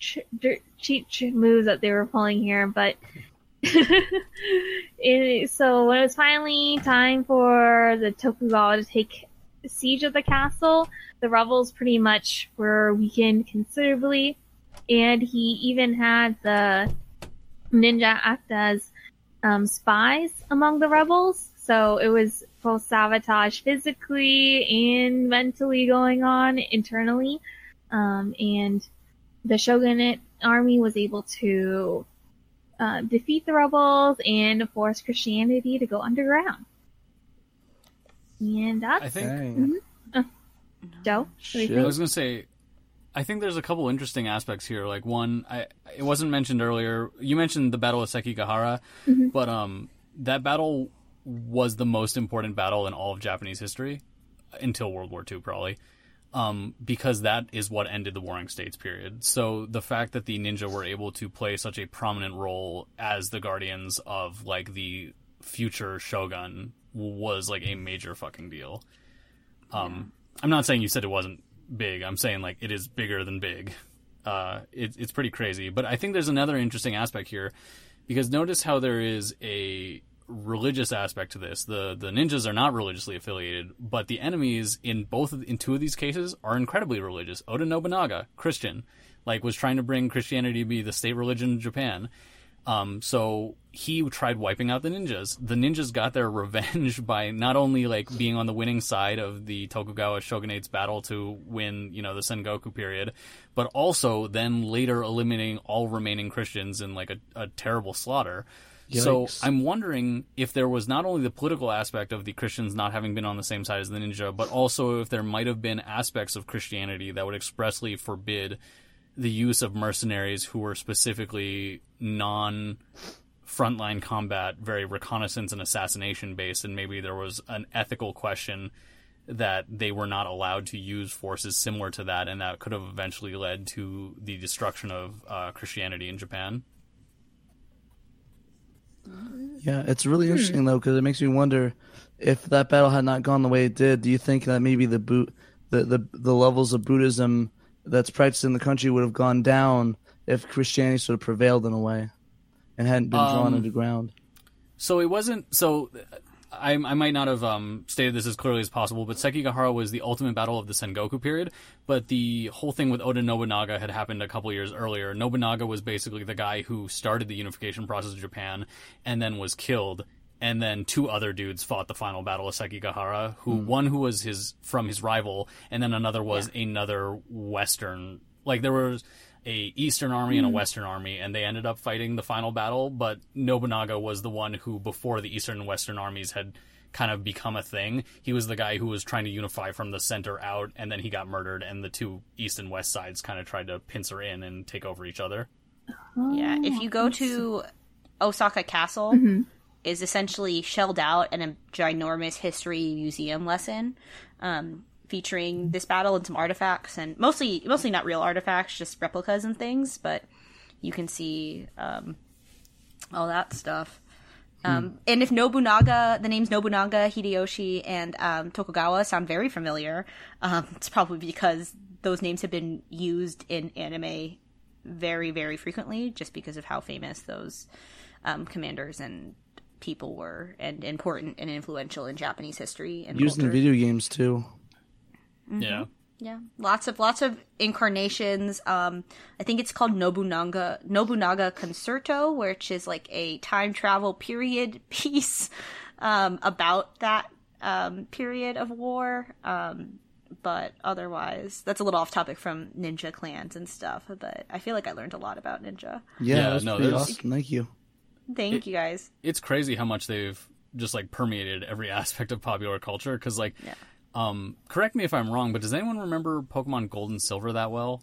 cheap moves that they were pulling here. But it, so when it was finally time for the Tokugawa to take siege of the castle, the rebels pretty much were weakened considerably, and he even had the ninja act as um, spies among the rebels. So it was both sabotage physically and mentally going on internally. Um, and the shogunate army was able to uh, defeat the rebels and force Christianity to go underground. And that's I think Dang. uh, Joe. what do you Shit. I was gonna say, I think there's a couple interesting aspects here. Like one, I it wasn't mentioned earlier. You mentioned the Battle of Sekigahara, but um, that battle was the most important battle in all of Japanese history until World War II, probably. Um, because that is what ended the Warring States period. So the fact that the ninja were able to play such a prominent role as the guardians of like the future shogun was like a major fucking deal. Um, I'm not saying you said it wasn't big. I'm saying like it is bigger than big. Uh, it, it's pretty crazy. But I think there's another interesting aspect here because notice how there is a religious aspect to this. The the ninjas are not religiously affiliated, but the enemies in both of, in two of these cases are incredibly religious. Oda Nobunaga, Christian, like was trying to bring Christianity to be the state religion of Japan. Um, so he tried wiping out the ninjas. The ninjas got their revenge by not only like being on the winning side of the Tokugawa shogunate's battle to win, you know, the Sengoku period, but also then later eliminating all remaining Christians in like a, a terrible slaughter. So I'm wondering if there was not only the political aspect of the Christians not having been on the same side as the ninja, but also if there might have been aspects of Christianity that would expressly forbid the use of mercenaries who were specifically non frontline combat, very reconnaissance and assassination based, and maybe there was an ethical question that they were not allowed to use forces similar to that, and that could have eventually led to the destruction of uh, Christianity in Japan. Yeah, it's really interesting though because it makes me wonder if that battle had not gone the way it did. Do you think that maybe the boot, the, the the levels of Buddhism that's practiced in the country would have gone down if Christianity sort of prevailed in a way and hadn't been drawn Um, underground? So it wasn't. So I, I might not have um, stated this as clearly as possible, but Sekigahara was the ultimate battle of the Sengoku period. But the whole thing with Oda Nobunaga had happened a couple years earlier. Nobunaga was basically the guy who started the unification process of Japan, and then was killed. And then two other dudes fought the final battle of Sekigahara. Who one who was his from his rival, and then another was another Western. Like there was a Eastern army and a hmm. Western army, and they ended up fighting the final battle. But Nobunaga was the one who, before the Eastern and Western armies had kind of become a thing, he was the guy who was trying to unify from the center out, and then he got murdered, and the two East and West sides kind of tried to pincer in and take over each other. Yeah, if you go ah, to Osaka Castle, mm-hmm. is essentially shelled out in a ginormous history museum lesson, um, featuring this battle and some artifacts, and mostly mostly not real artifacts, just replicas and things. But you can see um, all that stuff. Um, and if Nobunaga, the names Nobunaga, Hideyoshi, and um, Tokugawa sound very familiar, um, it's probably because those names have been used in anime very, very frequently, just because of how famous those um, commanders and people were, and important and influential in Japanese history and Used in video games too. Yeah. Yeah, lots of lots of incarnations. Um, I think it's called Nobunaga Nobunaga Concerto, which is like a time travel period piece um, about that um, period of war. Um, but otherwise, that's a little off topic from ninja clans and stuff. But I feel like I learned a lot about ninja. Yeah, Yeah, no, pretty there's- awesome. Thank you. Thank you guys. it's crazy how much they've just like permeated every aspect of popular culture. Because like, um, correct me if I'm wrong, but does anyone remember Pokemon Gold and Silver that well?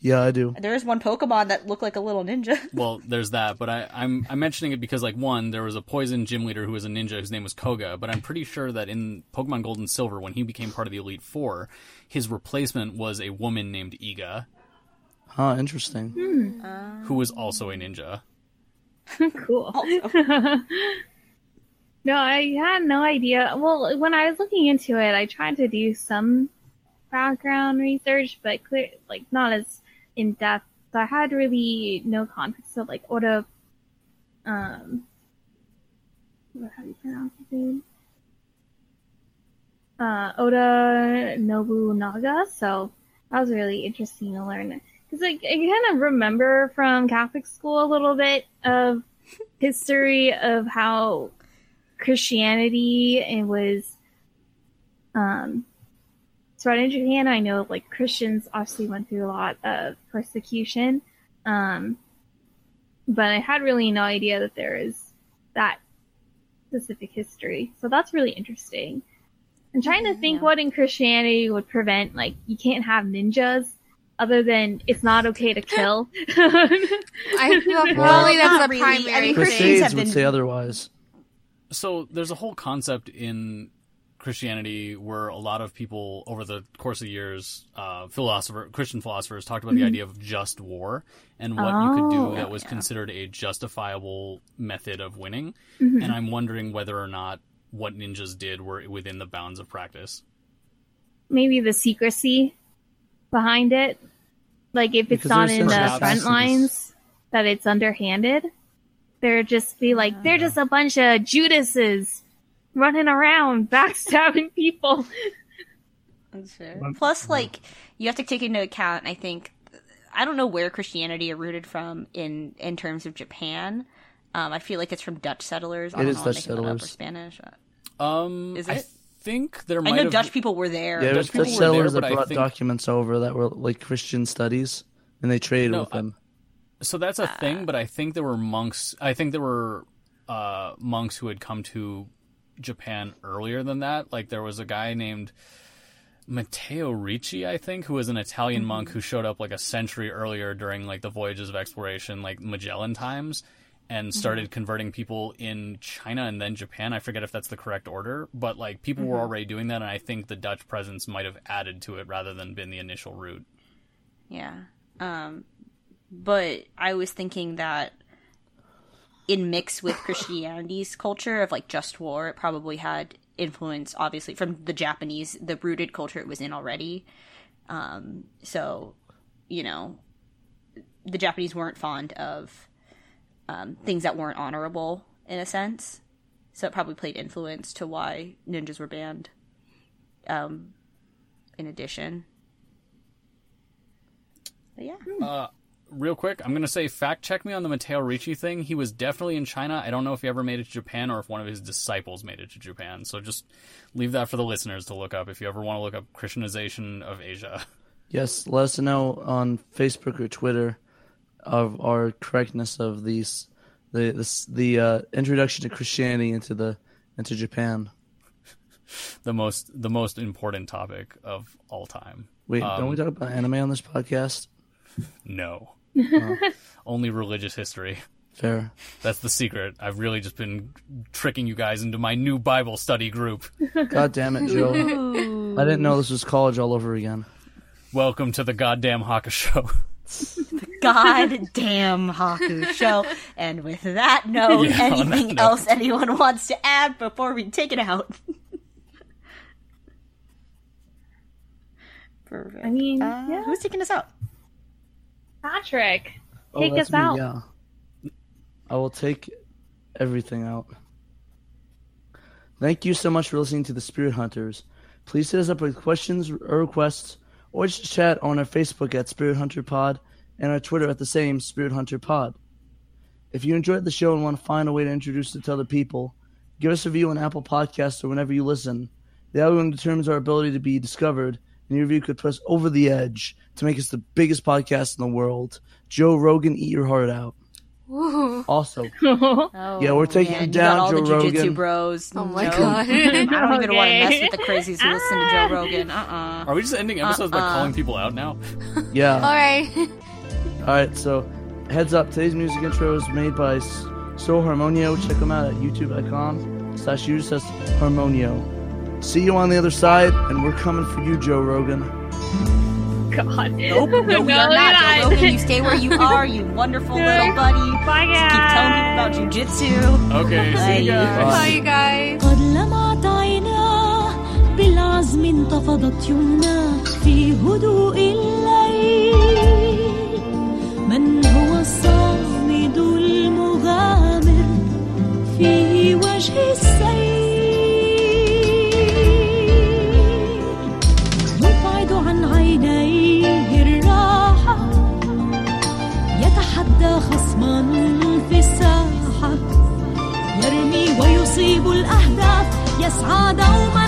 Yeah, I do. There is one Pokemon that looked like a little ninja. Well, there's that, but I, I'm I'm mentioning it because like one, there was a poison gym leader who was a ninja whose name was Koga, but I'm pretty sure that in Pokemon Gold and Silver, when he became part of the Elite Four, his replacement was a woman named Iga, Huh, interesting. who was also a ninja. cool. no, I had no idea. Well, when I was looking into it, I tried to do some background research, but clear, like not as in depth. So I had really no context of like Oda. Um, what how do you pronounce his name? Uh, Oda Nobunaga. So that was really interesting to learn because I kind of remember from Catholic school a little bit of history of how Christianity it was um spread in Japan. I know like Christians obviously went through a lot of persecution. Um but I had really no idea that there is that specific history. So that's really interesting. I'm trying to think what in Christianity would prevent like you can't have ninjas other than it's not okay to kill. I feel Well, probably that's the a really. primary I mean, thing. Christians Crusades have would say otherwise. So there's a whole concept in Christianity where a lot of people over the course of years, uh, philosopher, Christian philosophers talked about the idea of just war and what you could do Oh, that was considered a justifiable method of winning. And I'm wondering whether or not what ninjas did were within the bounds of practice. maybe the secrecy behind it. Like if it's Because not in the front lines, that it's underhanded. They're just be like, they're just a bunch of Judases running around backstabbing people. Plus, like you have to take into account. I think I don't know where Christianity are rooted from in in terms of Japan. Um, I feel like it's from Dutch settlers. I It don't is know, I'm Dutch making that up, or settlers. Spanish. Um, Is I think there I know have Dutch people were there. Yeah, Dutch people Dutch were there, settlers that brought think- documents over that were like Christian studies, and they traded No, with them. So that's a thing, but I think there were monks. I think there were uh, monks who had come to Japan earlier than that. Like there was a guy named Matteo Ricci, I think, who was an Italian monk who showed up like a century earlier during like the voyages of exploration, like Magellan times, and started converting people in China and then Japan. I forget if that's the correct order, but like people were already doing that, and I think the Dutch presence might have added to it rather than been the initial route. Yeah. Um, but I was thinking that in mix with Christianity's culture of like just war, it probably had influence, obviously, from the Japanese, the rooted culture it was in already. Um, so, you know, the Japanese weren't fond of um, things that weren't honorable in a sense. So it probably played influence to why ninjas were banned. Um, in addition. But yeah. Real quick, I'm gonna say fact check me on the Matteo Ricci thing. He was definitely in China. I don't know if he ever made it to Japan or if one of his disciples made it to Japan. So just leave that for the listeners to look up if you ever want to look up Christianization of Asia. Yes, let us know on Facebook or Twitter of our correctness of these the the, the uh, introduction to Christianity into the into Japan. The most the most important topic of all time. Wait, don't we talk about anime on this podcast? No. Only religious history. Fair. That's the secret. I've really just been tricking you guys into my new Bible study group. God damn it, Joe! I didn't know this was college all over again. Welcome to the goddamn Haka show. The goddamn Haku show. And with that note, Yeah, on that anything note. else anyone wants to add before we take it out? Perfect. I mean, Uh, yeah. who's taking us out? Patrick, Oh, take us me, out. Yeah. I will take everything out. Thank you so much for listening to the Spirit Hunters. Please hit us up with questions or requests, or just chat on our Facebook at Spirit Hunter Pod and our Twitter at the same Spirit Hunter Pod. If you enjoyed the show and want to find a way to introduce it to other people, give us a review on Apple Podcasts or whenever you listen. The algorithm determines our ability to be discovered, and your review could put us over the edge to make us the biggest podcast in the world. Joe Rogan, eat your heart out. Ooh. Also, Oh, Yeah, we're taking man, it you down, got all Joe the jujitsu Rogan. bros. Oh my No. God. I don't even want to mess with the crazies who listen to Joe Rogan. Uh-uh. Are we just ending episodes by uh-uh. calling people out now? yeah. All right. All right, so heads up. Today's music intro is made by S- So Harmonio. Check them out at youtube.com slash use as Harmonio. See you on the other side, and we're coming for you, Joe Rogan. God. Nope, no, we No, are we're not. not. Joe Rogan, you stay where you are, you wonderful little buddy. Bye, Just keep telling me about guys. jujitsu. Okay, see you Bye. guys. Bye, you guys. قد لمعت عيناه بالعزم انتفضت يمناه في هدوء الليل من هو الصامد المغامر في وجه يصيب الأهداف يسعى دوما